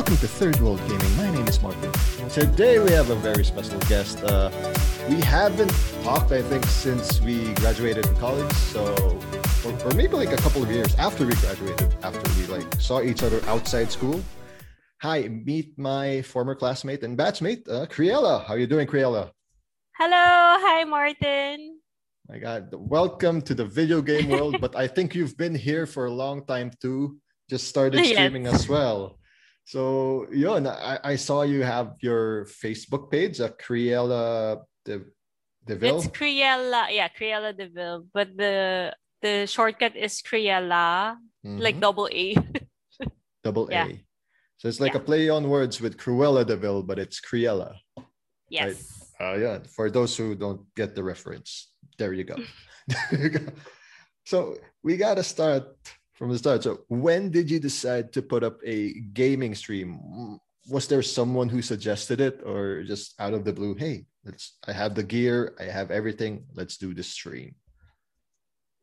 And welcome to Third World Gaming. My name is Martin. Today we have a very special guest. Uh, we haven't talked, I think, since we graduated in college. So, or, or maybe like a couple of years after we graduated, after we like saw each other outside school. Hi, meet my former classmate and batchmate, uh, Criella. How are you doing, Criella? Hello, hi Martin. My God, welcome to the video game world. but I think you've been here for a long time too. Just started Yes. streaming as well. So, yun, I, I saw you have your Facebook page, uh, Criella De, Deville. It's Criella, yeah, Criella Deville, but the the shortcut is Criella, like Mhm. double A. double yeah. A. So it's like Yeah. a play on words with Cruella Deville, but it's Criella. yes. Uh, yeah, for those who don't get the reference, there you go. there you go. So we got to start from the start. So when did you decide to put up a gaming stream? Was there someone who suggested it or just out of the blue, hey, let's I have the gear, I have everything, let's do the stream.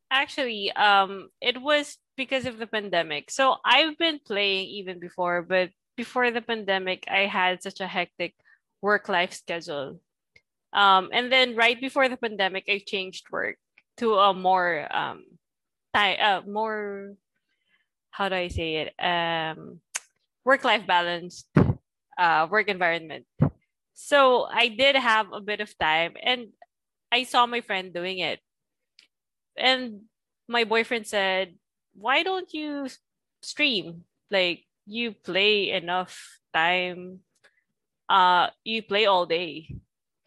Actually, um, it was because of the pandemic. So I've been playing even before, but before the pandemic, I had such a hectic work life schedule. Um, and then right before the pandemic, I changed work to a more um, uh, more how do I say it? Um, work life balanced uh, work environment. So I did have a bit of time, and I saw my friend doing it and my boyfriend said, "Why don't you stream? Like you play enough time. Uh, you play all day.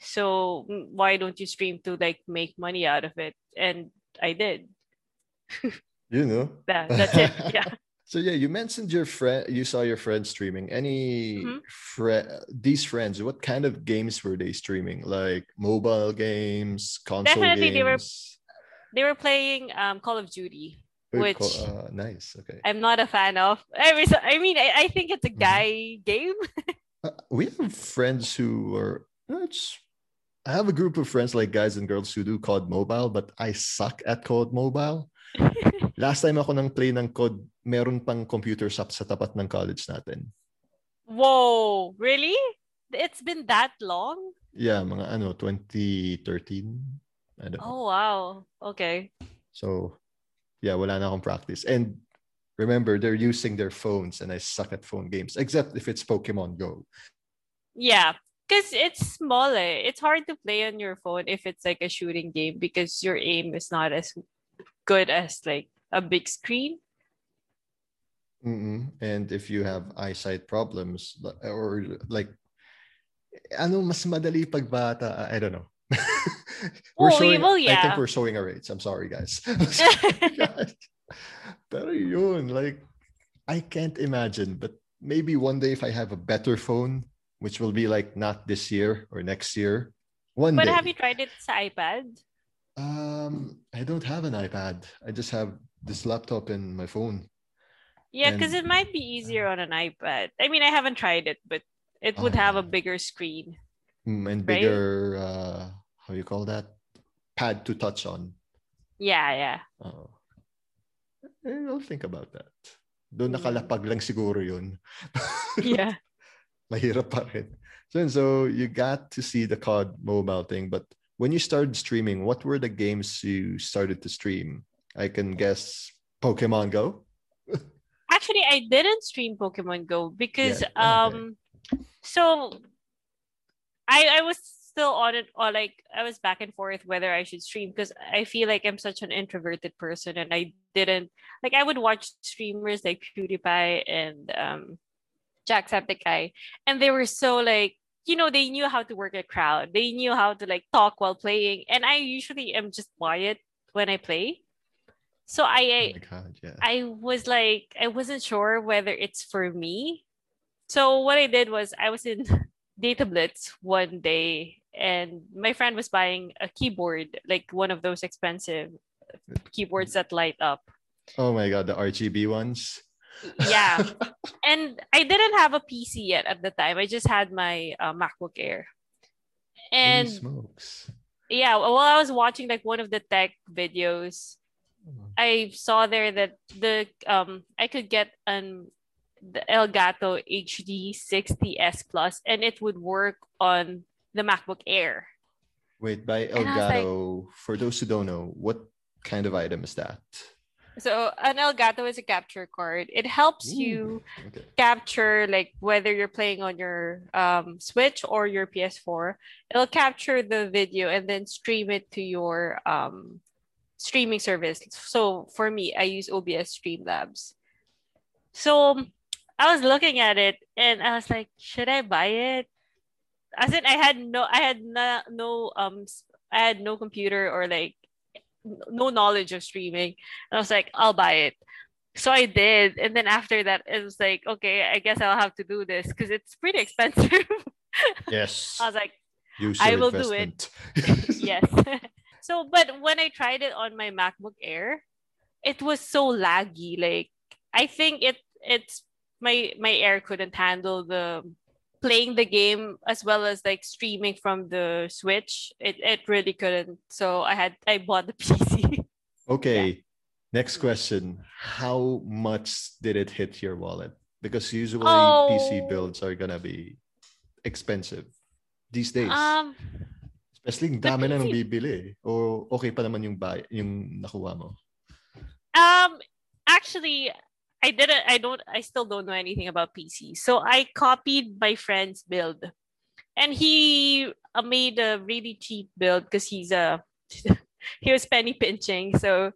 So why don't you stream to like make money out of it?" And I did. You know. That, that's it. Yeah. So yeah, you mentioned your friend. You saw your friend streaming. Any Mhm. fri these friends? What kind of games were they streaming? Like mobile games, console Definitely they were- games. They were playing um Call of Duty. Wait, which- co- uh, nice. Okay. I'm not a fan of. I mean, I mean, I, I think it's a Mhm. guy game. Uh, we have friends who are. It's, I have a group of friends like guys and girls who do COD Mobile, but I suck at COD Mobile. Last time ako nang play ng COD, meron pang computer shop sa tapat ng college natin. Whoa, really? It's been that long? Yeah, mga ano, 2013. I don't know. Oh wow. Okay. So, yeah, wala na akong practice. And remember, they're using their phones and I suck at phone games, except if it's Pokemon Go. Yeah, because it's small. Eh. It's hard to play on your phone if it's like a shooting game because your aim is not as good as like a big screen. Mm-mm. And if you have eyesight problems or like, ano mas madali pag bata? I don't know. we're Oh, showing, well, I think we're showing our age. I'm sorry, guys. Guys. Pero yun, like, I can't imagine, but maybe one day if I have a better phone, which will be like not this year or next year, one but day. have you tried it sa iPad? Um, I don't have an iPad. I just have this laptop and my phone. Yeah, because it might be easier on an iPad. I mean, I haven't tried it, but it would Oh, have a bigger screen. Mm, and Right? bigger, uh, how you call that? Pad to touch on. Yeah, yeah. Oh. Eh, I'll think about that. Doon nakalapag lang siguro yun. Yeah. Mahirap pa rin. So, and so you got to see the COD mobile thing, but when you started streaming, what were the games you started to stream? I can guess Pokemon Go. Actually, I didn't stream Pokemon Go because Yeah. Oh, okay. um so I I was still on it or like I was back and forth whether I should stream because I feel like I'm such an introverted person and I didn't like I would watch streamers like PewDiePie and um Jacksepticeye and they were so like you know they knew how to work a crowd they knew how to like talk while playing and I usually am just quiet when I play so I, I Oh God, yeah. I was like, I wasn't sure whether it's for me. So what I did was I was in Data Blitz one day and my friend was buying a keyboard, like one of those expensive keyboards that light up. oh my God, the RGB ones. Yeah. and I didn't have a PC yet at the time. I just had my uh, MacBook Air. And smokes. yeah, while I was watching like one of the tech videos, I saw there that the um I could get an the Elgato HD 60s Plus, and it would work on the MacBook Air. Wait, by was like- Elgato, for those who don't know, what kind of item is that? So an Elgato is a capture card. It helps Ooh. you Okay. capture like whether you're playing on your um, Switch or your PS4. It'll capture the video and then stream it to your um, streaming service. So for me, I use OBS Streamlabs. So I was looking at it and I was like, should I buy it? As in, I had no, I had no, no, um, I had no computer or like no knowledge of streaming. And I was like, I'll buy it. So I did. And then after that, it was like, okay, I guess I'll have to do this because it's pretty expensive. Yes. I was like, I will do it. yes. so, but when I tried it on my MacBook Air, it was so laggy. Like, I think it it's my my Air couldn't handle the playing the game as well as like streaming from the Switch. It it really couldn't. So I had I bought the PC. Okay. Next question. How much did it hit your wallet? Because usually PC Oh. builds are gonna be expensive these days. um, Especially ang dami na nang PC bibili. O okay pa naman yung buy, yung nakuha mo. Um, actually, I didn't. I don't. I still don't know anything about PC. So I copied my friend's build, and he uh, made a really cheap build because he's a he was penny pinching. So,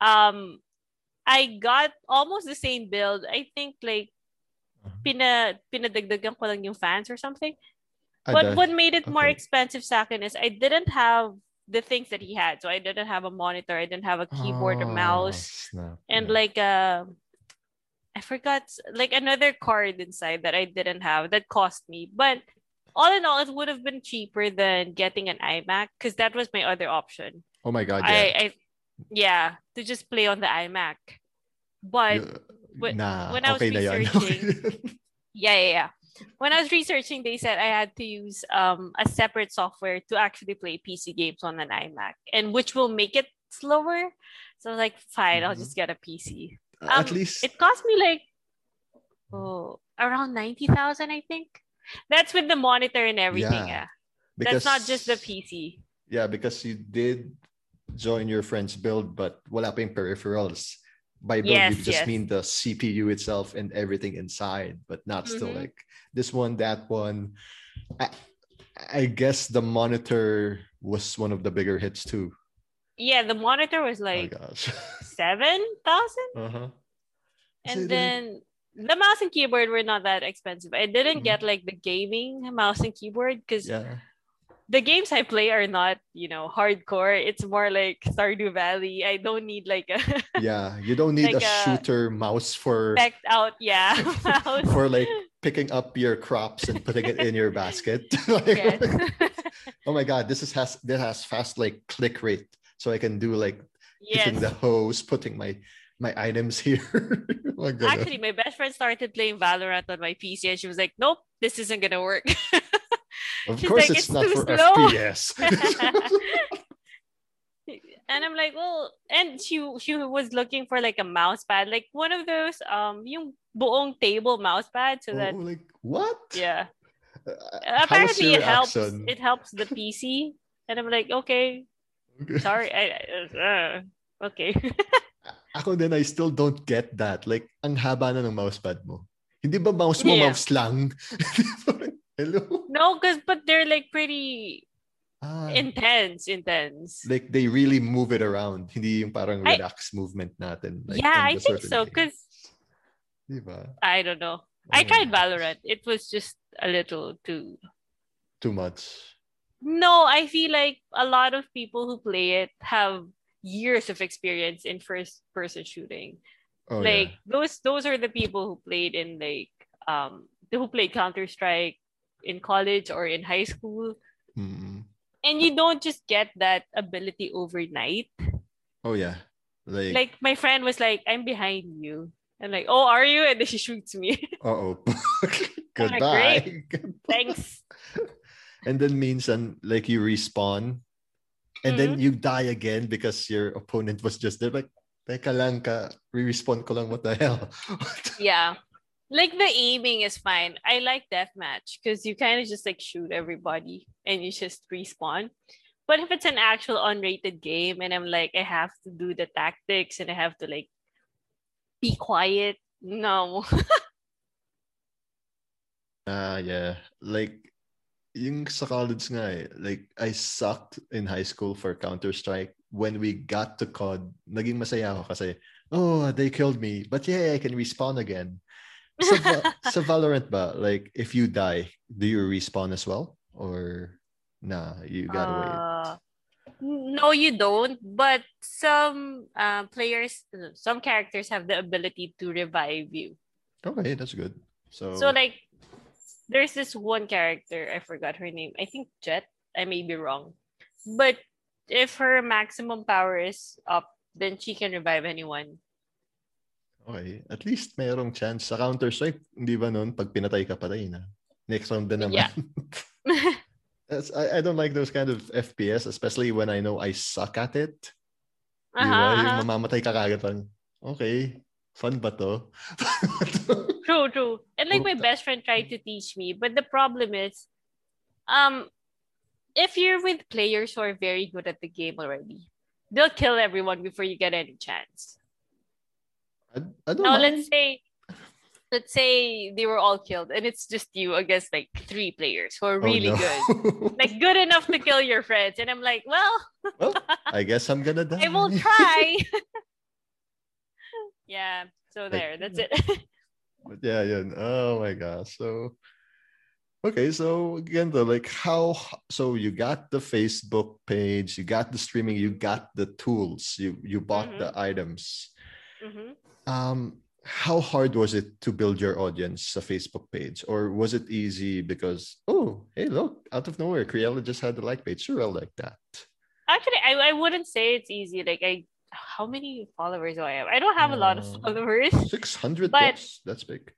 um, I got almost the same build. I think like pina pinadagdagan ko lang yung fans or something. But what made it more expensive sa akin is I didn't have the things that he had. So I didn't have a monitor, I didn't have a keyboard, a Ah, mouse, snap. and Yeah. like uh I forgot like another card inside that I didn't have that cost me. But all in all, it would have been cheaper than getting an iMac because that was my other option. Oh my god, yeah. I yeah, to just play on the iMac. But when- nah, when I was okay researching- yeah, yeah, yeah. When I was researching, they said I had to use um a separate software to actually play PC games on an iMac, and which will make it slower. So I was like, fine, I'll Mhm. just get a PC. At Um, least It cost me like oh around ninety thousand, I think. That's with the monitor and everything. Yeah, Yeah, that's not just the PC. Yeah, because you did join your friend's build, but wala pa yung peripherals. By build, Yes, you just yes. mean the CPU itself and everything inside, but not still Mhm. like this one, that one. I, I guess the monitor was one of the bigger hits too. Yeah, the monitor was oh like gosh. seven thousand. uh-huh. And So, then the mouse and keyboard were not that expensive. I didn't Mhm. get like the gaming mouse and keyboard because yeah. the games I play are not, you know, hardcore. It's more like Stardew Valley. I don't need like a Yeah. You don't need Like a a shooter mouse for specked out, yeah, for like picking up your crops and putting it in your basket. Like, oh my god, this is has this has fast like click rate, so I can do like yes. the hose, putting my my items here. oh my. Actually, my best friend started playing Valorant on my PC and she was like, Nope, this isn't gonna work. of she's course, like, it's, "It's not too for slow." FPS. and I'm like, well, and she she was looking for like a mouse pad, like one of those um yung buong table mouse pad, so that oh, like what? yeah. Uh, Apparently it helps it helps the PC. And I'm like, okay, Okay. sorry. I, I- uh, okay. Ako din, I still don't get that. Like, ang haba na ng mousepad mo. Hindi ba mouse mo Yeah. mouse lang? Hello? no, because but they're like pretty Ah, intense, intense. like they really move it around. Hindi yung parang I- relaxed movement natin. Like, yeah, I think so. Because Diba? I don't know. I Oh, tried Valorant. It was just a little too. Too much. No, I feel like a lot of people who play it have years of experience in first person shooting. Oh, like yeah. those those are the people who played in like um who played Counter Strike in college or in high school. Mm-mm. And you don't just get that ability overnight. Oh, yeah. Like, Like my friend was like, I'm behind you. And like, oh, are you? And then she shoots me. I'm like, Goodbye. Thanks. And then minsan, like, you respawn. And then Mhm. you die again because your opponent was just there. Like, teka lang ka, re-respawn ko lang, what the hell? Yeah. like the aiming is fine. I like deathmatch because you kind of just like shoot everybody and you just respawn. But if it's an actual unrated game and I'm like I have to do the tactics and I have to like be quiet, no. Ah, yeah. Like, yung sa college nga eh, like, I sucked in high school for Counter-Strike. When we got to COD, naging masaya ako kasi, oh, they killed me. But yeah, I can respawn again. Sa, sa Valorant ba, like, if you die, do you respawn as well? Or, nah, you gotta wait? Uh, no, you don't. But some uh, players, some characters have the ability to revive you. Okay, that's good. So, So like, there's this one character I forgot her name. I think Jet. I may be wrong, but if her maximum power is up, then she can revive anyone. okay. At least mayroong chance. Sa Counter-Strike, hindi ba nun, pag pinatay ka patay na. Next round din naman. Yeah. I, I don't like those kind of FPS, especially when I know I suck at it. Uh-huh, ba? Yung mamamatay ka kagad lang. Okay, fun ba to? True, true. And like my best friend tried to teach me, but the problem is, um, if you're with players who are very good at the game already, they'll kill everyone before you get any chance. I, I don't Now mind. let's say, let's say they were all killed, and it's just you against like three players who are Oh, really no. good, like good enough to kill your friends. And I'm like, well, well, I guess I'm gonna die. I will try. Yeah. So there. That's it. But yeah, yeah. Oh my gosh. So okay, so again the like how so you got the Facebook page, you got the streaming, you got the tools, you you bought the items. hmm Um how hard was it to build your audience a Facebook page? Or was it easy because oh hey look, out of nowhere, Criella just had the like page. Sure, I'll like that. Actually, I, I wouldn't say it's easy. Like I, how many followers do I have? I don't have a lot of Uh, followers. 600 But- plus. That's big.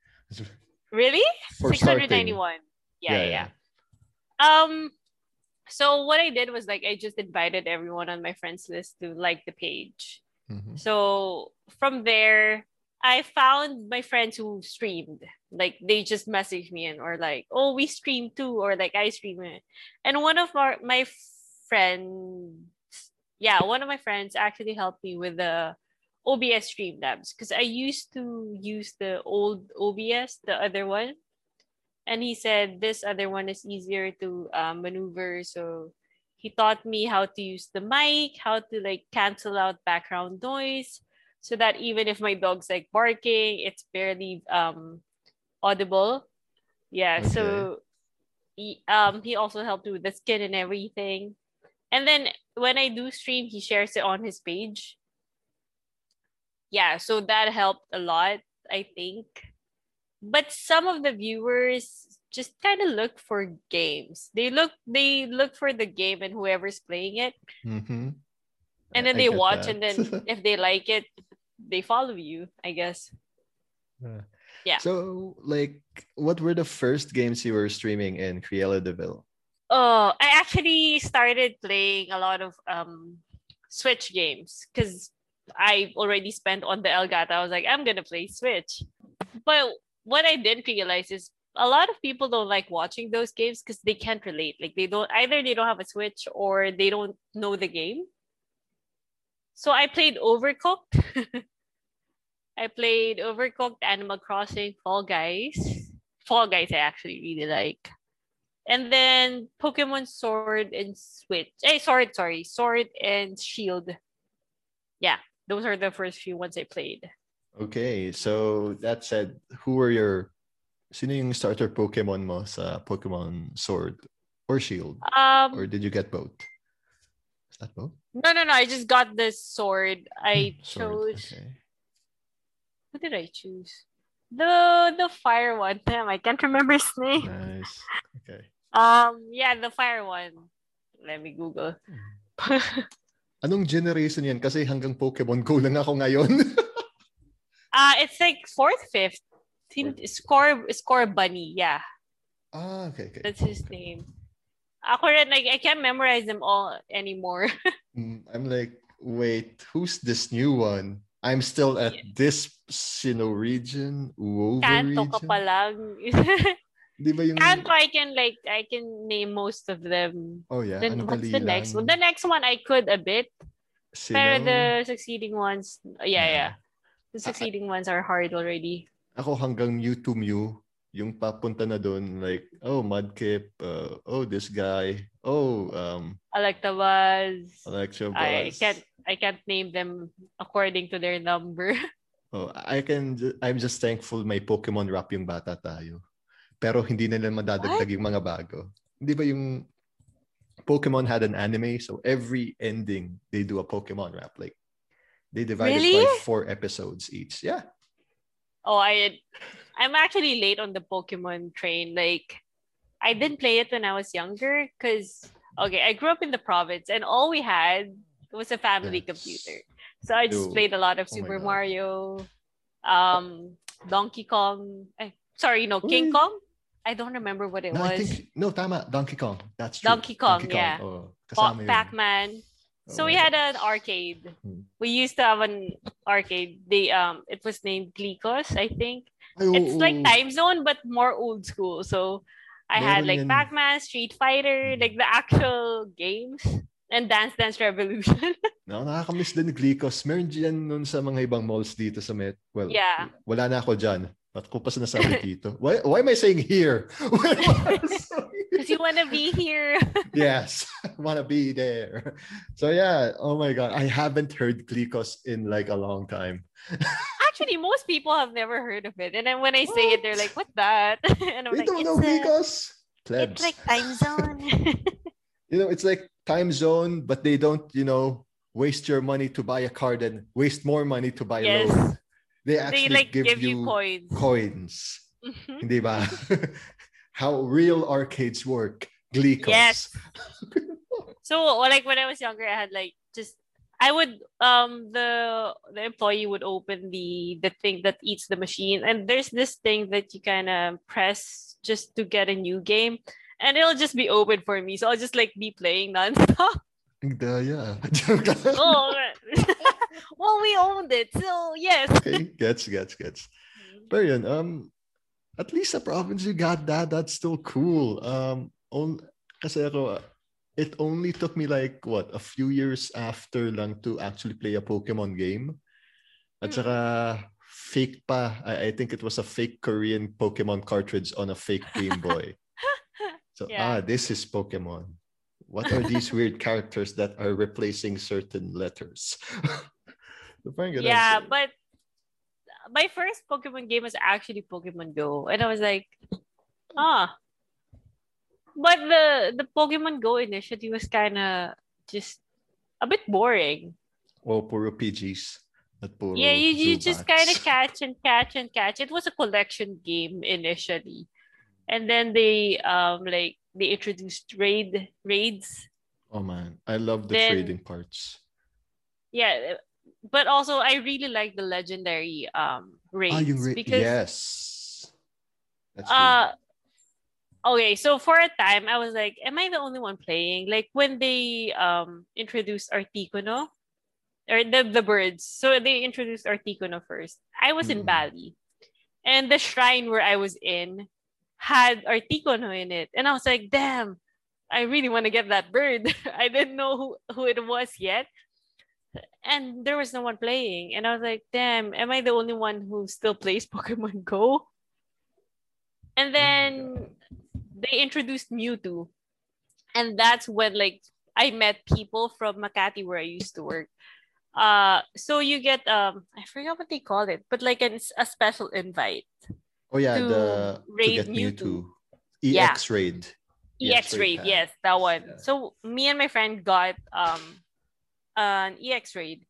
Really? For Six hundred starting. ninety-one. Yeah, Yeah, yeah, yeah. Um, so what I did was like I just invited everyone on my friends list to like the page. Mhm. So from there, I found my friends who streamed. Like they just messaged me and or like, oh, we stream too, or like I stream it. And one of our my friends, yeah, one of my friends actually helped me with the OBS stream labs because I used to use the old OBS, the other one. And he said this other one is easier to uh, maneuver. So he taught me how to use the mic, how to like cancel out background noise, so that even if my dog's like barking, it's barely um audible. Yeah. So he um he also helped me with the skin and everything. And then when I do stream, he shares it on his page. Yeah, so that helped a lot, I think. But some of the viewers just kind of look for games. They look they look for the game and whoever's playing it Mhm. and then I they get watch that. and then if they like it they follow you i guess Yeah. Yeah. So, like, what were the first games you were streaming in Criella Deville? Oh i actually started playing a lot of um switch games because i already spent on the elgato. I was like i'm gonna play switch. But what i didn't realize is a lot of people don't like watching those games because they can't relate. Like they don't either they don't have a switch or they don't know the game. So i played overcooked. I played overcooked animal crossing fall guys. Fall guys i actually really like and then pokemon sword and switch hey sword sorry sword and shield yeah those are the first few ones i played Okay, so that said, who were your sino yung starter Pokemon mo sa Pokemon Sword or Shield? um Or did you get both? Is that both? no no no i just got this sword i Hmm, Sword, chose Okay. What did I choose? The the fire one. Damn, I can't remember his name. Nice. Um, yeah, the fire one. Let me Google. Anong generation yan? Kasi hanggang Pokemon Go lang ako ngayon. uh it's like fourth, fifth. Tin- Score score bunny. Yeah, ah, okay, okay. that's his name. Ako rin, like I can't memorize them all anymore. Mm, I'm like, wait, who's this new one? I'm still at Yeah. this Sino region, Uova Kanto ka region. pa lang. Di ba yung... Kanto, I can like, I can name most of them. Oh yeah, Then ano what's the next one? The next one I could a bit, Sino? pero the succeeding ones, yeah, Yeah. yeah. The succeeding ones are hard already. Ako hanggang Mew to Mew, yung papunta na doon, like, oh, Mudkip, uh, oh, this guy, oh, um, Electabuzz. Electro I can't, I can't name them according to their number. Oh, I can, I'm just thankful may Pokemon rap yung bata tayo. Pero hindi nila madadagdag yung mga bago. Hindi ba yung Pokemon had an anime, so every ending, they do a Pokemon rap. Like, they divided Really? by four episodes each. Yeah. Oh, I I'm actually late on the Pokemon train. Like I didn't play it when I was younger because okay, I grew up in the province and all we had was a family Yes. computer. So I just Yo. played a lot of Oh Super God. Mario, um, Donkey Kong. Eh, sorry, no, King Uy. Kong. I don't remember what it No, I was. think, no, tama, Donkey Kong. That's true. Donkey Kong, yeah. Oh, Pa- kasama yun. Pac-Man. So Oh we had an arcade. Hmm. We used to have an arcade. They um it was named Glicos, I think. Ay, it's oo. like time zone but more old school so i had like yan. pac-man street fighter Mm. like the actual games and dance dance revolution No, nakakamiss din Glicos. Meron dyan nun sa mga ibang malls dito sa Met. Well, Yeah. wala na ako dyan. Ba't ko pa sinasabi dito? Why, why am I saying here? Why am I saying- because you want to be here yes, I want to be there. So yeah, oh my God. I haven't heard Glicos in like a long time. actually most people have never heard of it and then when i say it they're like what's that and i'm They like don't know a- Glicos? it's like time zone you know, it's like time zone, but they don't, you know, waste your money to buy a card and waste more money to buy a yes load. They they actually like give, give, you, you coins coins. Mhm. Hindi ba? How real arcades work. Glicos. Yes. So like when I was younger, I had like just I would um the the employee would open the the thing that eats the machine, and there's this thing that you kind of press just to get a new game, and it'll just be open for me. So I'll just like be playing nonstop. Joke lang. oh, well, we owned it, so yes. okay, gets, gets, gets. Pero yun, um, at least sa province you got that. That's still cool. Um, on, kasi ako, it only took me like, what, a few years after lang to actually play a Pokemon game. At Hmm. saka, fake pa. I, I think it was a fake Korean Pokemon cartridge on a fake Game Boy. So, Yeah. ah, this is Pokemon. What are these weird characters that are replacing certain letters? So, parang ganun. Yeah, but my first Pokemon game was actually Pokemon Go, and I was like, ah. But the the Pokemon Go initiative was kind of just a bit boring. Oh, puro PGs. Yeah, you, you just kind of catch and catch and catch. It was a collection game initially, and then they um like they introduced raid raids. Oh man, I love the Then- trading parts. Yeah, but also I really like the legendary um raids Ah, yung ra- because yes. That's. Uh okay, so for a time I was like, am I the only one playing? Like when they um introduced Articuno or the, the birds. So they introduced Articuno first. I was in Mm. Bali. And the shrine where I was in had Articuno in it. And I was like, damn, I really want to get that bird. I didn't know who, who it was yet. And there was no one playing. And I was like, damn, am I the only one who still plays Pokemon Go? And then they introduced Mewtwo. And that's when like I met people from Makati where I used to work. Uh so you get um I forgot what they called it, but like an, a special invite. Oh yeah, the raid get Mewtwo. Mewtwo. Yeah. EX raid. EX raid raid, yes, that one. Yeah. So me and my friend got um an EX raid.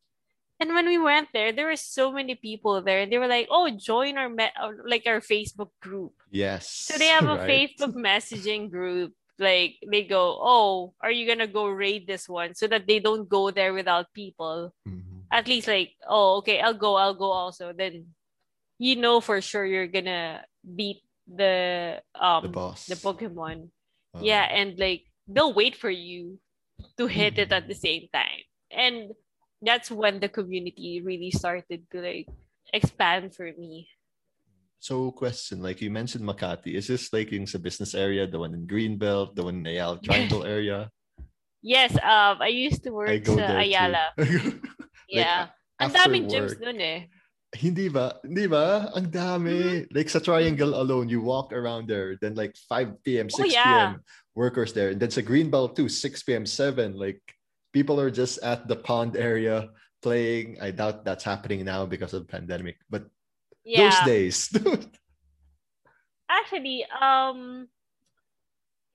And when we went there, there were so many people there. They were like, "Oh, join our me- like our Facebook group." Yes. So they have a right? Facebook messaging group. Like they go, "Oh, are you gonna go raid this one?" So that they don't go there without people. Mhm. At least like, "Oh, okay, I'll go. I'll go also." Then you know for sure you're gonna beat the um The boss. the Pokemon. Uh, Yeah, and like they'll wait for you to hit it at the same time. And that's when the community really started to like expand for me. So, question like you mentioned Makati, is this like in the business area, the one in Greenbelt, the one in Ayala Triangle area? Yes, um, I used to work I go sa Ayala. too. Yeah. Ang daming gyms work. eh. Hindi ba? Hindi ba? Ang dami. Like sa Triangle alone, you walk around there. Then like 5 p.m., 6 Oh, yeah. p.m. workers there. And then sa Greenbelt too, 6 p.m., 7. Like people are just at the pond area playing. I doubt that's happening now because of the pandemic. But Yeah. those days. Actually, um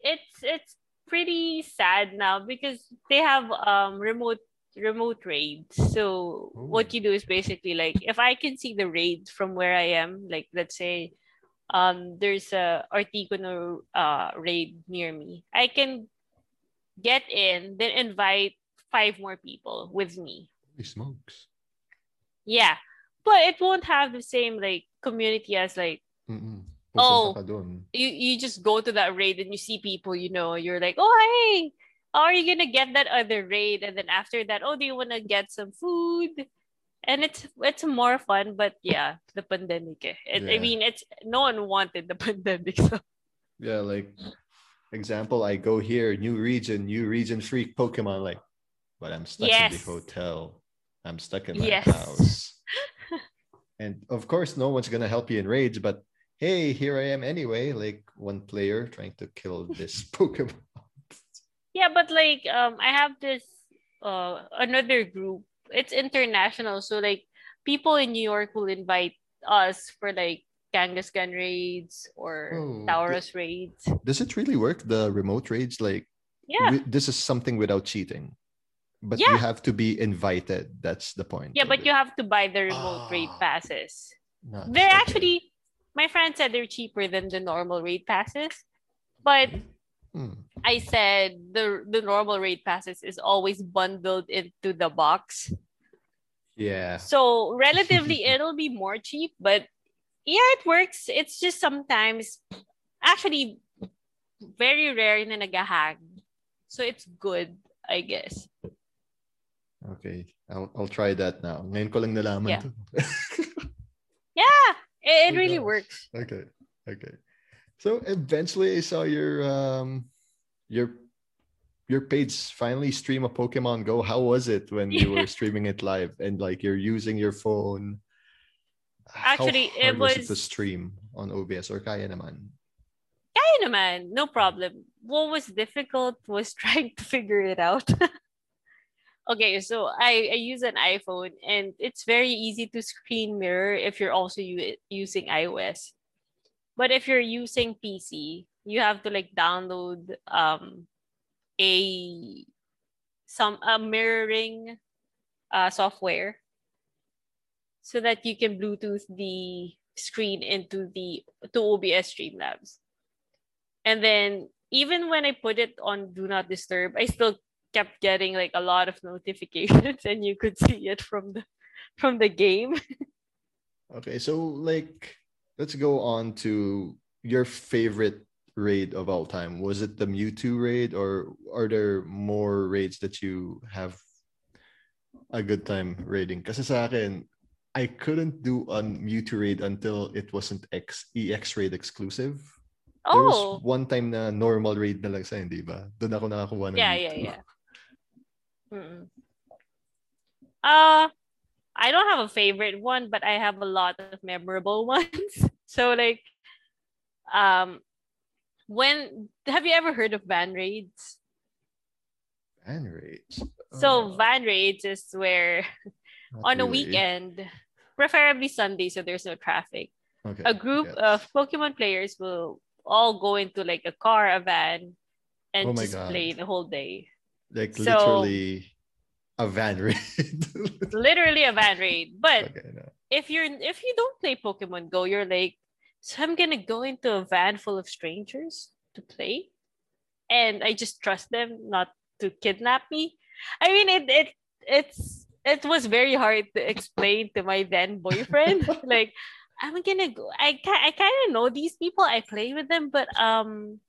it's it's pretty sad now because they have um remote remote raids. So what you do is basically like if I can see the raid from where I am, like let's say um there's a Articuno uh raid near me, I can get in, then invite five more people with me. Holy smokes. Yeah. But it won't have the same like community as like Mm-mm. Oh. Pupunta ka dun. you you just go to that raid and you see people you know you're like oh hey are you gonna get that other raid and then after that oh do you want to get some food and it's it's more fun but yeah the pandemic eh. It- Yeah. i mean it's no one wanted the pandemic so Yeah, like example, I go here, new region, new region freak Pokemon, like, but I'm stuck in the Yes. hotel. I'm stuck in my Yes. house. and of course, no one's gonna help you in raids, but hey, here I am anyway, like one player trying to kill this Pokemon. Yeah but like um i have this uh another group it's international so like people in new york will invite us for like kangaskhan raids or Oh, Tauros raids Does it really work? The remote raids, like yeah this is something without cheating, but you have to be invited. That's the point. yeah but it. you have to buy the remote raid Ah. passes They're okay. actually, my friend said they're cheaper than the normal raid passes. But Hmm. I said the the normal raid passes is always bundled into the box. yeah. So relatively it'll be more cheap, but yeah, it works. It's just sometimes actually very rare in na nagahag. So it's good, I guess. Okay, I'll I'll try that now. Ngayon ko lang nalaman Yeah. Yeah, it, it Oh really works. okay, okay. So eventually, I saw your um your your page finally stream a Pokemon Go. How was it when you were streaming it live and like you're using your phone? Actually, it was it to stream on OBS or kaya naman? Kaya naman, no problem. What was difficult was trying to figure it out. okay, so I, I use an iPhone and it's very easy to screen mirror if you're also u- using iOS. But if you're using PC, you have to like download um a some a mirroring uh, software so that you can Bluetooth the screen into the to OBS Streamlabs. And then even when I put it on Do Not Disturb, I still kept getting like a lot of notifications and you could see it from the from the game. Okay, so like let's go on to your favorite raid of all time. Was it the Mewtwo raid or are there more raids that you have a good time raiding? Kasi sa akin, I couldn't do a Mewtwo raid until it wasn't X EX raid exclusive. Oh. There Oh, was one time na normal raid na lang sa di ba? Doon ako nakakuha ng yeah, Mewtwo. yeah, yeah. Mm-mm. Uh, I don't have a favorite one, but I have a lot of memorable ones. so like, um, when have you ever heard of van raids? Van raids. So Uh, van raids is where not on a weekend, preferably Sunday, so there's no traffic. Okay, A group yes. of Pokemon players will all go into like a car, a van, and Oh just God. play the whole day. like so- literally a van raid. Literally a van raid. But okay, no. if you're if you don't play Pokemon Go, you're like, so I'm gonna go into a van full of strangers to play, and I just trust them not to kidnap me. I mean, it it it's it was very hard to explain to my then boyfriend. like, I'm gonna go. I I kind of know these people. I play with them, but um,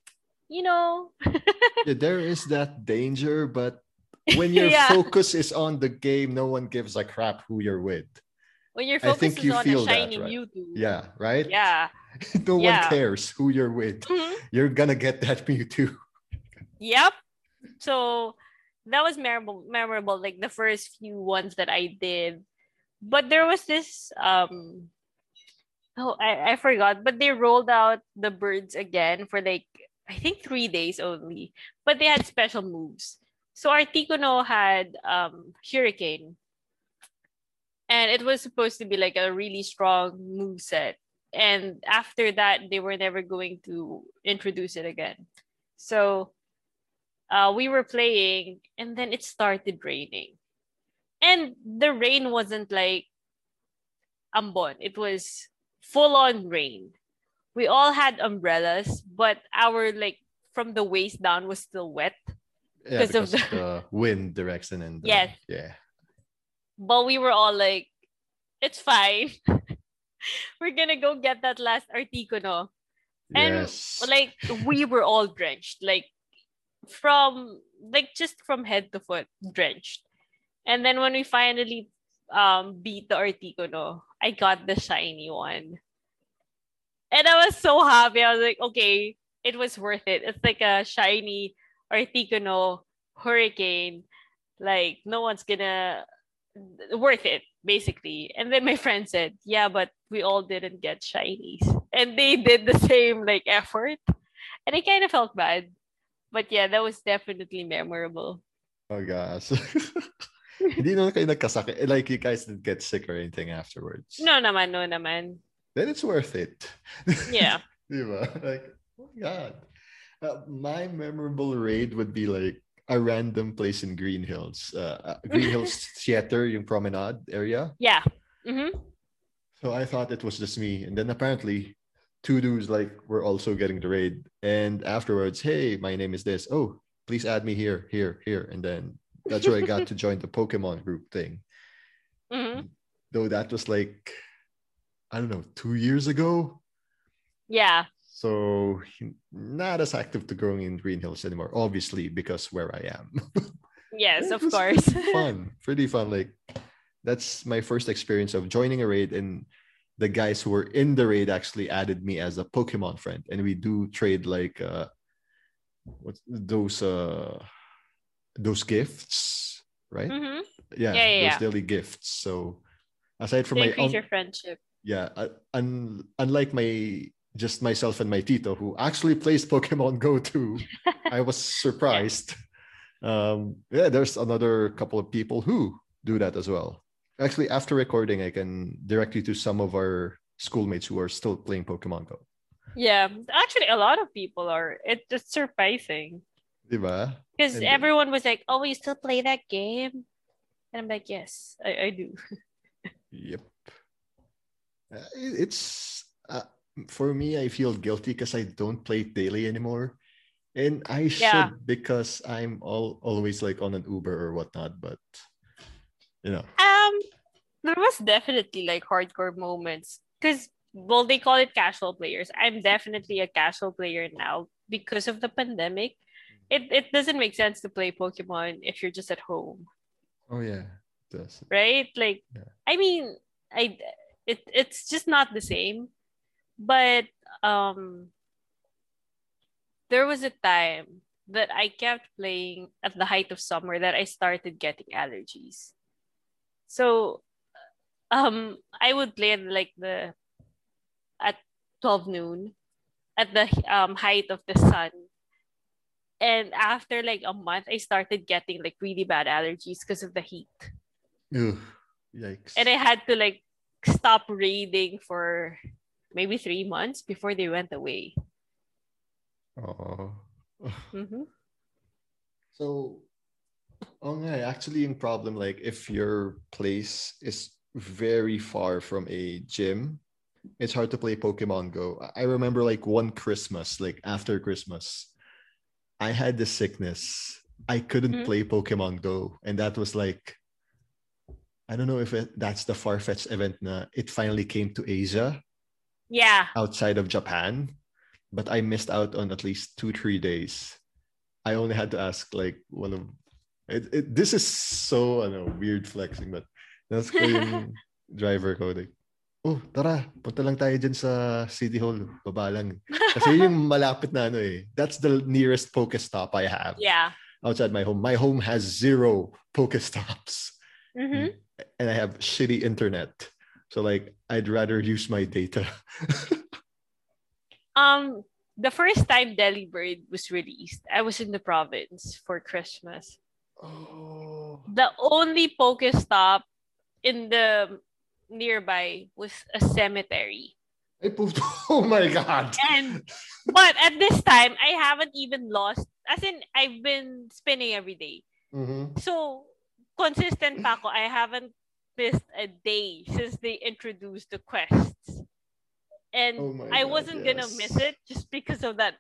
you know, yeah, there is that danger, but when your Yeah. focus is on the game, no one gives a crap who you're with. When your I focus think is you on feel a that, shiny right? Mewtwo. Yeah, right? Yeah. no one cares who you're with. Mhm. You're gonna get that Mewtwo. Yep. So that was memorable memorable, like the first few ones that I did. But there was this um oh I, I forgot, but they rolled out the birds again for like I think three days only. But they had special moves. So Articuno had um Hurricane. And it was supposed to be like a really strong move set. And after that, they were never going to introduce it again. So uh, we were playing and then it started raining. And the rain wasn't like ambon, it was full on rain. We all had umbrellas, but our like from the waist down was still wet. Yeah, of because of the wind direction and the- Yes. yeah. But we were all like, it's fine. we're gonna go get that last articuno. And Yes. like we were all drenched like from like just from head to foot drenched and then when we finally um beat the articuno i got the shiny one and i was so happy i was like okay it was worth it it's like a shiny articuno hurricane like no one's gonna worth it basically and then my friend said yeah but we all didn't get shinies and they did the same like effort and i kind of felt bad but yeah that was definitely memorable oh gosh. Hindi naman kayo nagkasakit. eh, Like you guys didn't get sick or anything afterwards. no naman no naman Then it's worth it. yeah Diba? Like, oh my god. Uh, my memorable raid would be like a random place in Green Hills. Uh, uh, Green Hills Theater, yung promenade area. yeah mm-hmm. So I thought it was just me. And then apparently two dudes like were also getting the raid. And afterwards, hey, my name is this. Oh, please add me here, here, here. And then that's where I got to join the Pokemon group thing. Mm-hmm. Though that was like, I don't know, two years ago. yeah So not as active to going in Green Hills anymore, obviously, because where I am. yes of course fun. Pretty fun. Like that's my first experience of joining a raid and the guys who were in the raid actually added me as a Pokemon friend. And we do trade like uh what's those uh those gifts, right? mm-hmm. Yeah, Yeah, yeah, those yeah. daily gifts. So aside from to my own, friendship yeah, uh, un- unlike my just myself and my Tito who actually plays Pokemon Go too, I was surprised. Um, yeah, there's another couple of people who do that as well. Actually, after recording, I can direct you to some of our schoolmates who are still playing Pokemon Go. yeah actually a lot of people are it, it's surprising Diba? because everyone was like oh you still play that game and i'm like yes i, I do Yep. Uh, it- it's uh, for me. I feel guilty because I don't play it daily anymore, and I should because I'm all always like on an Uber or whatnot. But you know, Um, there was definitely like hardcore moments because well, they call it casual players. I'm definitely a casual player now because of the pandemic. It it doesn't make sense to play Pokemon if you're just at home, oh yeah, it does. right? Like, Yeah. I mean, I it it's just not the same. But um, there was a time that I kept playing at the height of summer that I started getting allergies. So um I would play at like the at 12 noon at the um height of the sun. And after like a month I started getting like really bad allergies because of the heat. Ugh, yikes. And I had to like stop reading for maybe 3 months before they went away. oh. Mhm. So, oh yeah, actually, in problem like if your place is very far from a gym, it's hard to play Pokemon Go. I- I remember like one Christmas, like after Christmas, I had the sickness. I couldn't Mhm. play Pokemon Go, and that was like, I don't know if it, that's the far fetched event. Na it finally came to Asia Yeah. outside of Japan, but I missed out on at least two, three days. I only had to ask like one of It, it, this is so ano, weird flexing, but that's ko yung driver ko. Like, oh, tara, punta lang tayo dyan sa City Hall. Baba lang. Kasi yung malapit na ano eh. That's the nearest Pokestop I have Yeah. outside my home. My home has zero Pokestops. hmm And I have shitty internet. So like, I'd rather use my data. Um, the first time Delibird was released, I was in the province for Christmas. oh. The only Pokestop in the nearby was a cemetery. I pooped. Oh my god. And but at this time, I haven't even lost. As in, I've been spinning every day. Mhm. So consistent pa ako. I haven't missed a day since they introduced the quests. And Oh I God, wasn't gonna miss it just because of that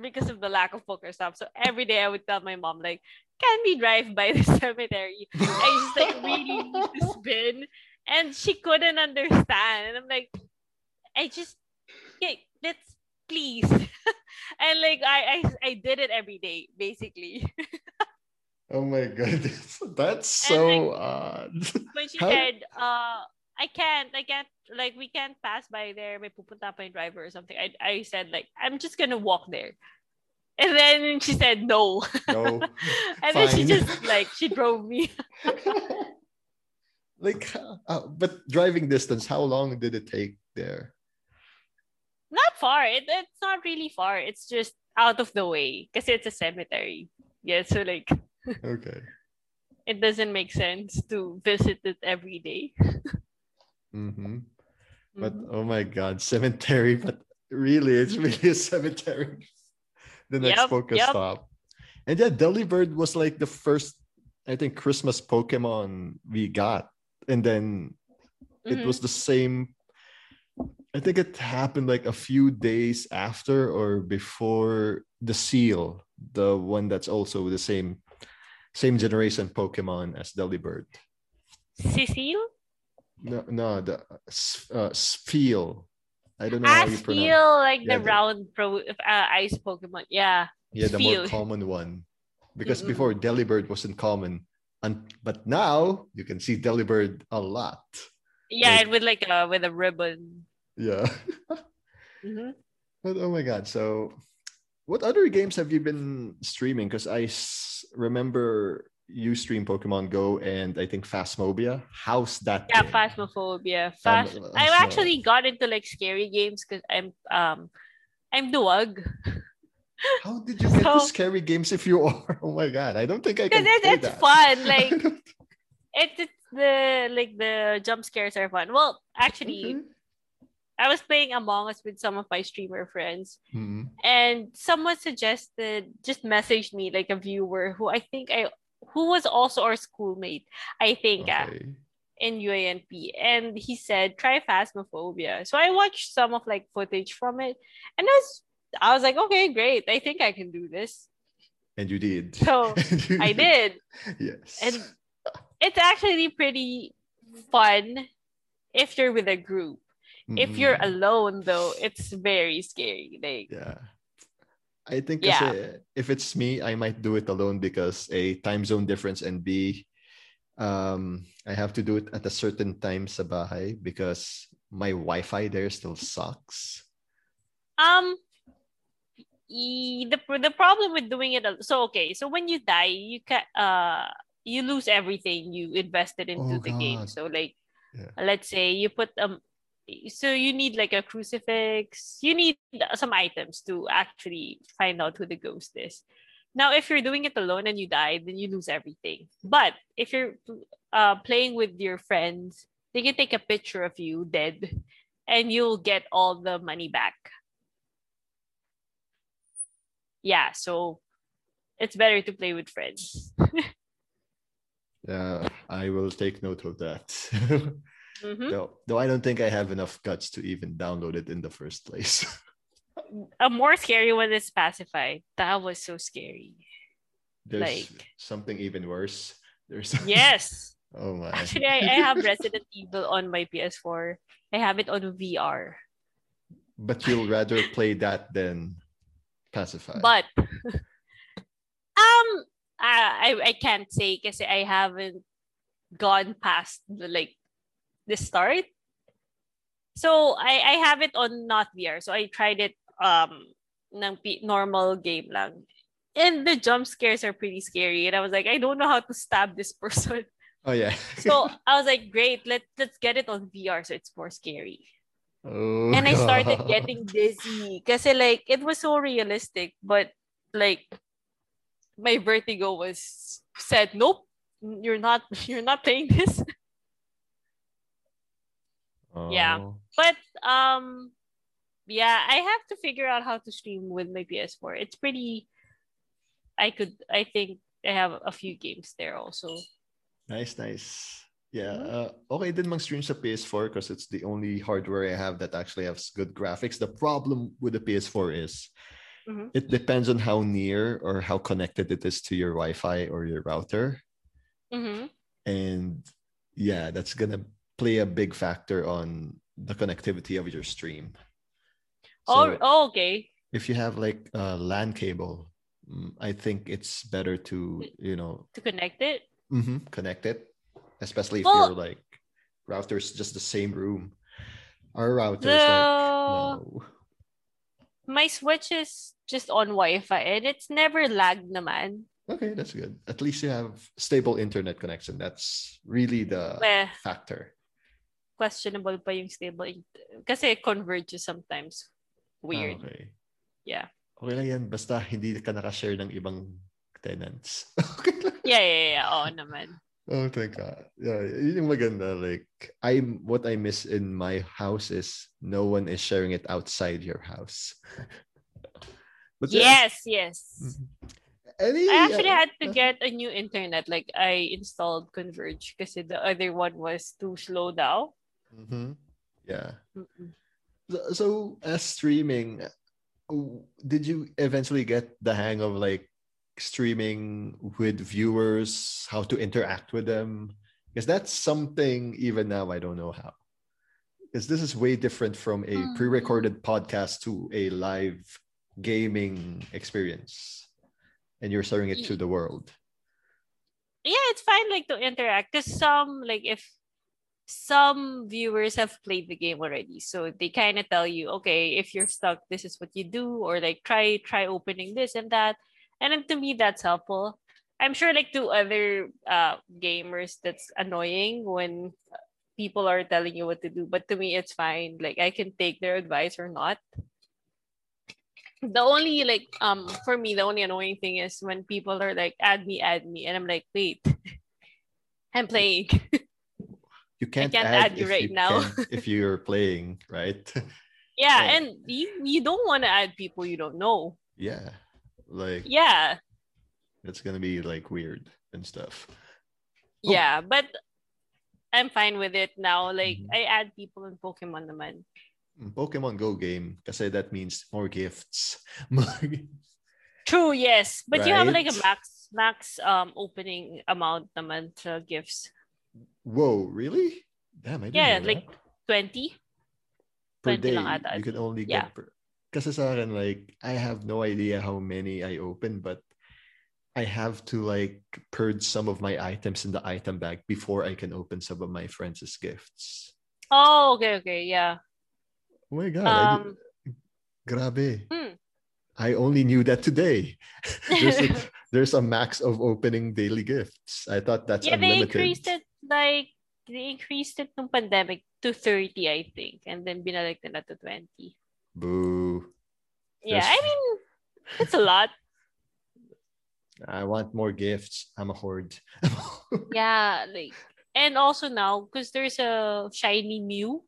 because of the lack of Pokestops. So every day I would tell my mom, like, can we drive by the cemetery? I just like really need to spin. And she couldn't understand. And I'm like, I just okay, let's please. and like I, I I did it every day, basically. Oh my goodness, That's so odd. when she How- said, uh, I can't, I can't, like, we can't pass by there. May pupunta pa yung driver or something. I, I said, like, I'm just gonna walk there. And then she said, no. No. and then she just, like, she drove me. like uh, but driving distance, how long did it take there? Not far. It, it's not really far. It's just out of the way because it's a cemetery. Yeah, so, like, Okay. it doesn't make sense to visit it every day. Mm-hmm. But Mhm. oh my god, cemetery, but really it's really a cemetery. the next Yep, yep. Pokestop. And yeah, Delibird was like the first, I think, Christmas Pokemon we got. And then it Mhm. was the same. I think it happened like a few days after or before the seal, the one that's also the same same generation Pokemon as Delibird. Cecile? No, no, the uh, Spheal. I don't know I how you pronounce. feel like Yeah, the the- round pro uh, ice Pokemon. Yeah. Yeah, the more common one. Because Mm-mm. before Delibird wasn't common, and but now you can see Delibird a lot. Yeah, Like- and with like a with a ribbon. Yeah. Mhm. But oh my god! So, what other games have you been streaming? Because I s- remember you stream Pokemon Go and I think Phasmophobia. How's that? Yeah, going? Phasmophobia. Um, Fast. uh, I've so- actually got into like scary games because I'm um I'm duwag. How did you get to scary games if you are? Oh my god! I don't think I can. Because it's, it's fun. Like it's, it's the like the jump scares are fun. Well, actually, Okay. I was playing Among Us with some of my streamer friends, Mhm. and someone suggested just messaged me like a viewer who I think I who was also our schoolmate. I think Okay. in UA&P and he said try Phasmophobia. So I watched some of like footage from it and I was I was like, okay, great. I think I can do this. And you did. So you I did. Yes. And it's actually pretty fun if you're with a group. If you're alone though, it's very scary. Like Yeah. I think Yeah. if it's me, I might do it alone because a time zone difference and B, um, I have to do it at a certain time sa bahay because my Wi-Fi there still sucks. um the the problem with doing it so okay so when you die you can uh you lose everything you invested into Oh, the game so like Yeah. let's say you put um so you need like a crucifix. You need some items to actually find out who the ghost is. Now if you're doing it alone and you die then you lose everything. But if you're uh playing with your friends they can take a picture of you dead and you'll get all the money back. Yeah so it's better to play with friends. Yeah, I will take note of that. Mhm. though, though I don't think I have enough guts to even download it in the first place. a more scary one is pacify that was so scary There's Like- something even worse. There's yes oh my. actually I, I have resident evil on my ps4 i have it on vr but you'll rather play that than pacify. but um I I can't say because I haven't gone past the like the start. So I I have it on not VR. So I tried it um ng normal game lang. And the jump scares are pretty scary. And I was like, I don't know how to stab this person. Oh yeah. so I was like, great, let let's get it on VR so it's more scary. Oh, and I started getting dizzy because like it was so realistic, but like my vertigo was said, nope, you're not you're not playing this. Oh. Yeah. But um yeah, I have to figure out how to stream with my PS4. It's pretty I could I think I have a few games there also. Nice, nice. Yeah, uh, okay din mag-stream sa PS4 because it's the only hardware I have that actually has good graphics. The problem with the PS4 is Mhm. it depends on how near or how connected it is to your Wi-Fi or your router. Mm-hmm. And yeah, that's gonna play a big factor on the connectivity of your stream. Oh, So oh, okay. if you have like a LAN cable, mm, I think it's better to, you know, To connect it. mhm, connect it, especially if Well- your like router's just the same room. Our router's The like no. my Switch is just on Wi-Fi and it's never lagged naman. Okay, that's good. At least you have stable internet connection. That's really the Well, factor. Questionable pa yung stable int- kasi converge sometimes. Ah, Weird. okay. Yeah. Okay lang yan. Basta hindi ka nakashare ng ibang tenants. okay lang. Yeah, yeah, yeah. Oo naman. Oh, thank God. Yeah, yun yung maganda. Like, I'm what I miss in my house is no one is sharing it outside your house. but. Yes, yes. Mhm. Any, I actually uh, had to get a new internet. Like I installed Converge because the other one was too slow down. Mhm. Yeah. Mm-mm. So, as streaming, did you eventually get the hang of like streaming with viewers, how to interact with them? Because that's something even now I don't know how. Because this is way different from a Mm. pre-recorded podcast to a live gaming experience, and you're sharing it to the world. Yeah, it's fine like to interact because some like if some viewers have played the game already. So they kind of tell you okay if you're stuck this is what you do or like try try opening this and that. And then to me that's helpful. I'm sure like to other uh gamers that's annoying when people are telling you what to do but to me it's fine. Like i can take their advice or not. The only like um for me the only annoying thing is when people are like add me add me and i'm like wait i'm playing You can't, can't add, add right now. if you're playing, right? yeah Yeah. and you you don't want to add people you don't know yeah, like yeah it's gonna be like weird and stuff. Oh. yeah but i'm fine with it now like Mhm. i add people in pokemon naman Mm, Pokemon Go game kasi that means more gifts. True yes but you have like a max max um opening amount naman to gifts Whoa, really? Damn, I didn't yeah like that. 20 per 20 day. ata, You can only Yeah. get per kasi sa akin, like I have no idea how many I open, but I have to like purge some of my items in the item bag before I can open some of my friends' gifts. oh okay okay yeah Oh my god, I um did- grabe. hmm. I only knew that today. there's, a, there's a max of opening daily gifts. I thought that's yeah they unlimited. increased it like they increased it nung pandemic to 30 i think and then binalik nila to 20 Boo. yeah There's- i mean it's a lot I want more gifts. I'm a hoard. Yeah, like and also now because there's a shiny Mew,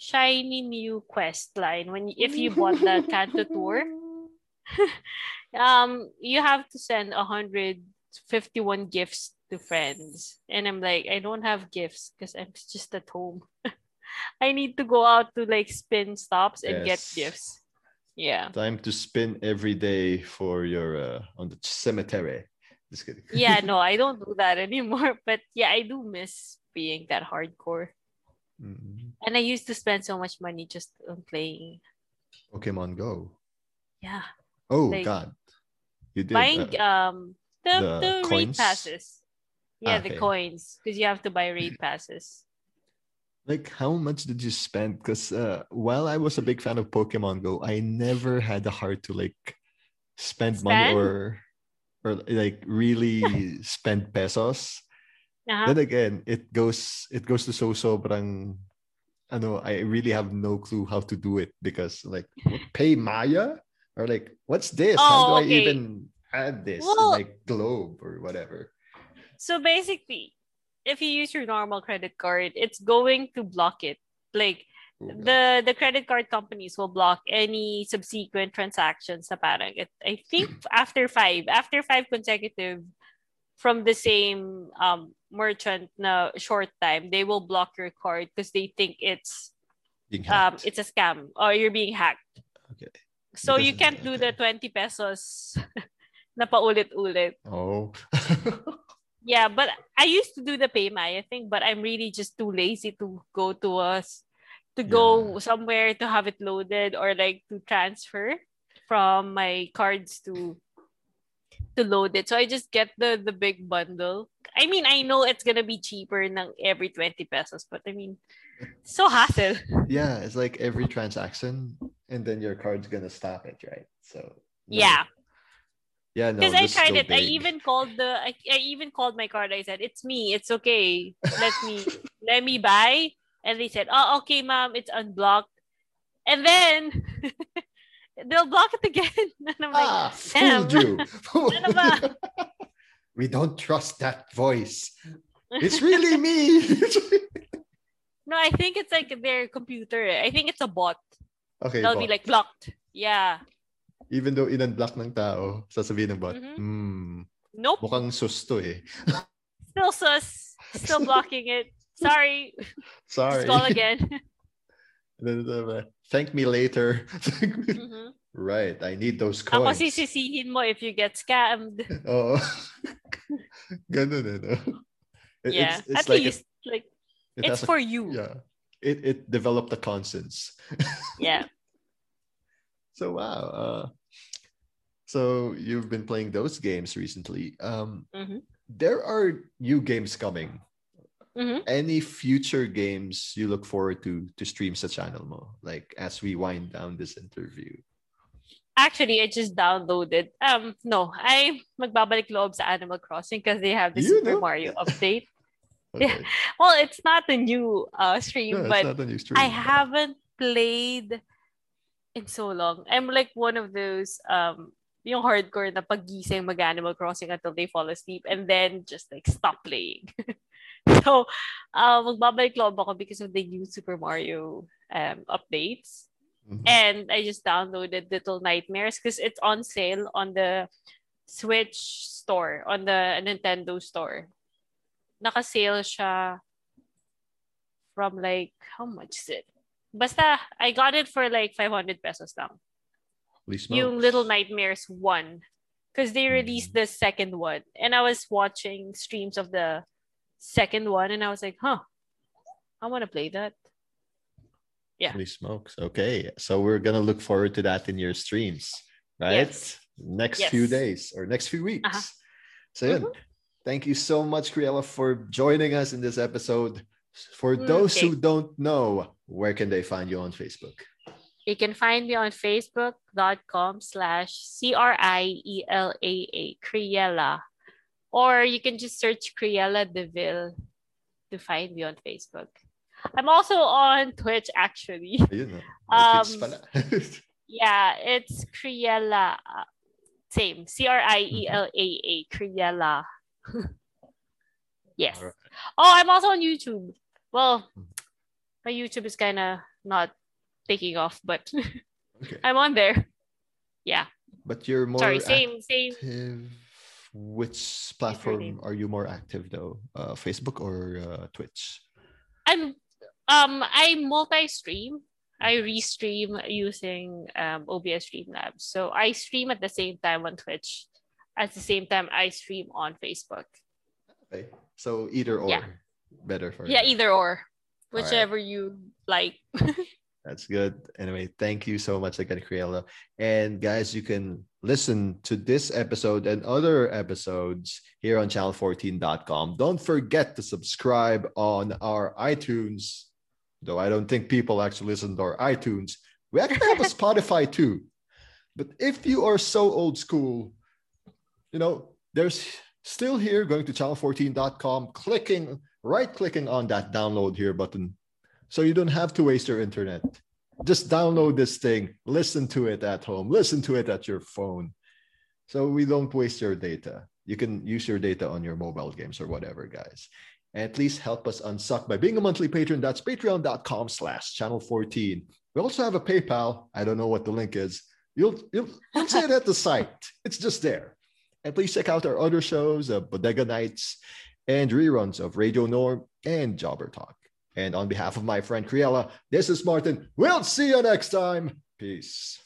shiny Mew quest line. When if you bought the Kanto tour, um, you have to send hundred fifty-one gifts to friends, and I'm like, I don't have gifts because I'm just at home. I need to go out to like spin stops and get gifts. Yeah. Time to spin every day for your uh, on the cemetery. Just kidding. Yeah, no, I don't do that anymore. But yeah, I do miss being that hardcore. Mm. And I used to spend so much money just on playing. Pokemon Go. Yeah. Oh Like, God, you did. Buying uh, um The The the, coins? passes. Yeah, the coins because you have to buy raid passes. Like, how much did you spend? Because uh, while I was a big fan of Pokemon Go, I never had the heart to like spend, money or or like really spend pesos. Uh-huh. Then again, it goes it goes to so sobrang ano, I really have no clue how to do it because like PayMaya or like what's this? how Oh, do I even add this Well- in like Globe or whatever? So basically, if you use your normal credit card, it's going to block it. Like the the credit card companies will block any subsequent transactions na parang it, I think after five after five consecutive from the same um merchant na short time they will block your card because they think it's um it's a scam or you're being hacked Okay. so Because you can't do the 20 pesos na paulit-ulit oh. Yeah, but I used to do the PayMaya thing, but I'm really just too lazy to go to us to go somewhere to have it loaded or like to transfer from my cards to to load it. So I just get the the big bundle. I mean, I know it's gonna be cheaper than every 20 pesos, but I mean, so hassle. yeah, it's like every transaction and then your card's gonna stop it, right? So no. Yeah, Yeah, no. because I tried it. I even called the. I, I even called my card. I said, "It's me. It's okay. Let me let me buy." And they said, "Oh, okay, mom. It's unblocked." And then they'll block it again. And I'm like, ah, fooled you. We don't trust that voice. It's really me. "No, I think it's like their computer. I think it's a bot. okay, They'll be like blocked. Yeah. Even though in-unblock ng tao, sasabihin ng bot, Mhm. hmm, Nope. mukhang susto eh. Still sus. Still blocking it. Sorry. Sorry. Just call again. Then, uh, thank me later. Mhm. right, I need those Ako coins. sisisihin mo if you get scammed. Oo. Ganun eh, no? It- yeah. It's, it's At like least it, like it it's has a- for you. yeah. It it developed a conscience. yeah. So wow. Uh, so you've been playing those games recently. Um, Mhm. there are new games coming. Mhm. Any future games you look forward to to stream sa channel mo? Like as we wind down this interview. Actually, I just downloaded. Um, no, I magbabalik loob sa Animal Crossing because they have the You Super know? Mario update. Okay. Well, it's not a new uh stream, No, but new stream. I haven't played in so long. I'm like one of those um yung hardcore na pagising mag Animal Crossing until they fall asleep and then just like stop playing. so, uh, magbabalik loob ako because of the new Super Mario um updates. Mhm. and I just downloaded Little Nightmares because it's on sale on the Switch store, on the Nintendo store. Naka-sale siya from like, how much is it? Basta, I got it for like 500 pesos lang. Yung. Little Nightmares 1. Because they released the second one. And I was watching streams of the second one and I was like, huh, I want to play that. Yeah. Holy smokes. Okay. So we're gonna look forward to that in your streams, right? Yes. Next few days or next few weeks. Uh-huh. So yun. thank you so much, Criella, for joining us in this episode. For those okay. who don't know, where can they find you on Facebook? You can find me on facebook.com slash C-R-I-E-L-A-A, Criella. Or you can just search Criella Deville to find me on Facebook. I'm also on Twitch, actually. Ayun. Um, Yeah, it's Criella. uh, Same, C-R-I-E-L-A-A, Criella. yes. Oh, I'm also on YouTube. Well, my YouTube is kind of not taking off, but okay. I'm on there. Yeah. But you're more Sorry, same, same. Which platform are you more active though? Uh, Facebook or uh, Twitch? I'm um I multi-stream. I restream using um OBS Streamlabs. So I stream at the same time on Twitch. At the same time I stream on Facebook. Okay. So either or Yeah. better for Yeah, you. either or. right. Whichever you like. That's good. Anyway, thank you so much again, Criella. And guys, you can listen to this episode and other episodes here on channel14.com. Don't forget to subscribe on our iTunes, though I don't think people actually listen to our iTunes. We actually have a Spotify too. But if you are so old school, you know, there's still here going to channel14.com, clicking, right clicking on that download here button. So you don't have to waste your internet just download this thing, listen to it at home, listen to it at your phone. So we don't waste your data. You can use your data on your mobile games or whatever, guys. At least help us unsuck by being a monthly patron. That's patreon.com slash channel 14. We also have a PayPal. I don't know what the link is. You'll, you'll, you'll see it at the site. It's just there. And please check out our other shows, uh, Bodega Nights and reruns of Radio Norm and Jobber Talk. And on behalf of my friend Criella, this is Martin. We'll see you next time. Peace.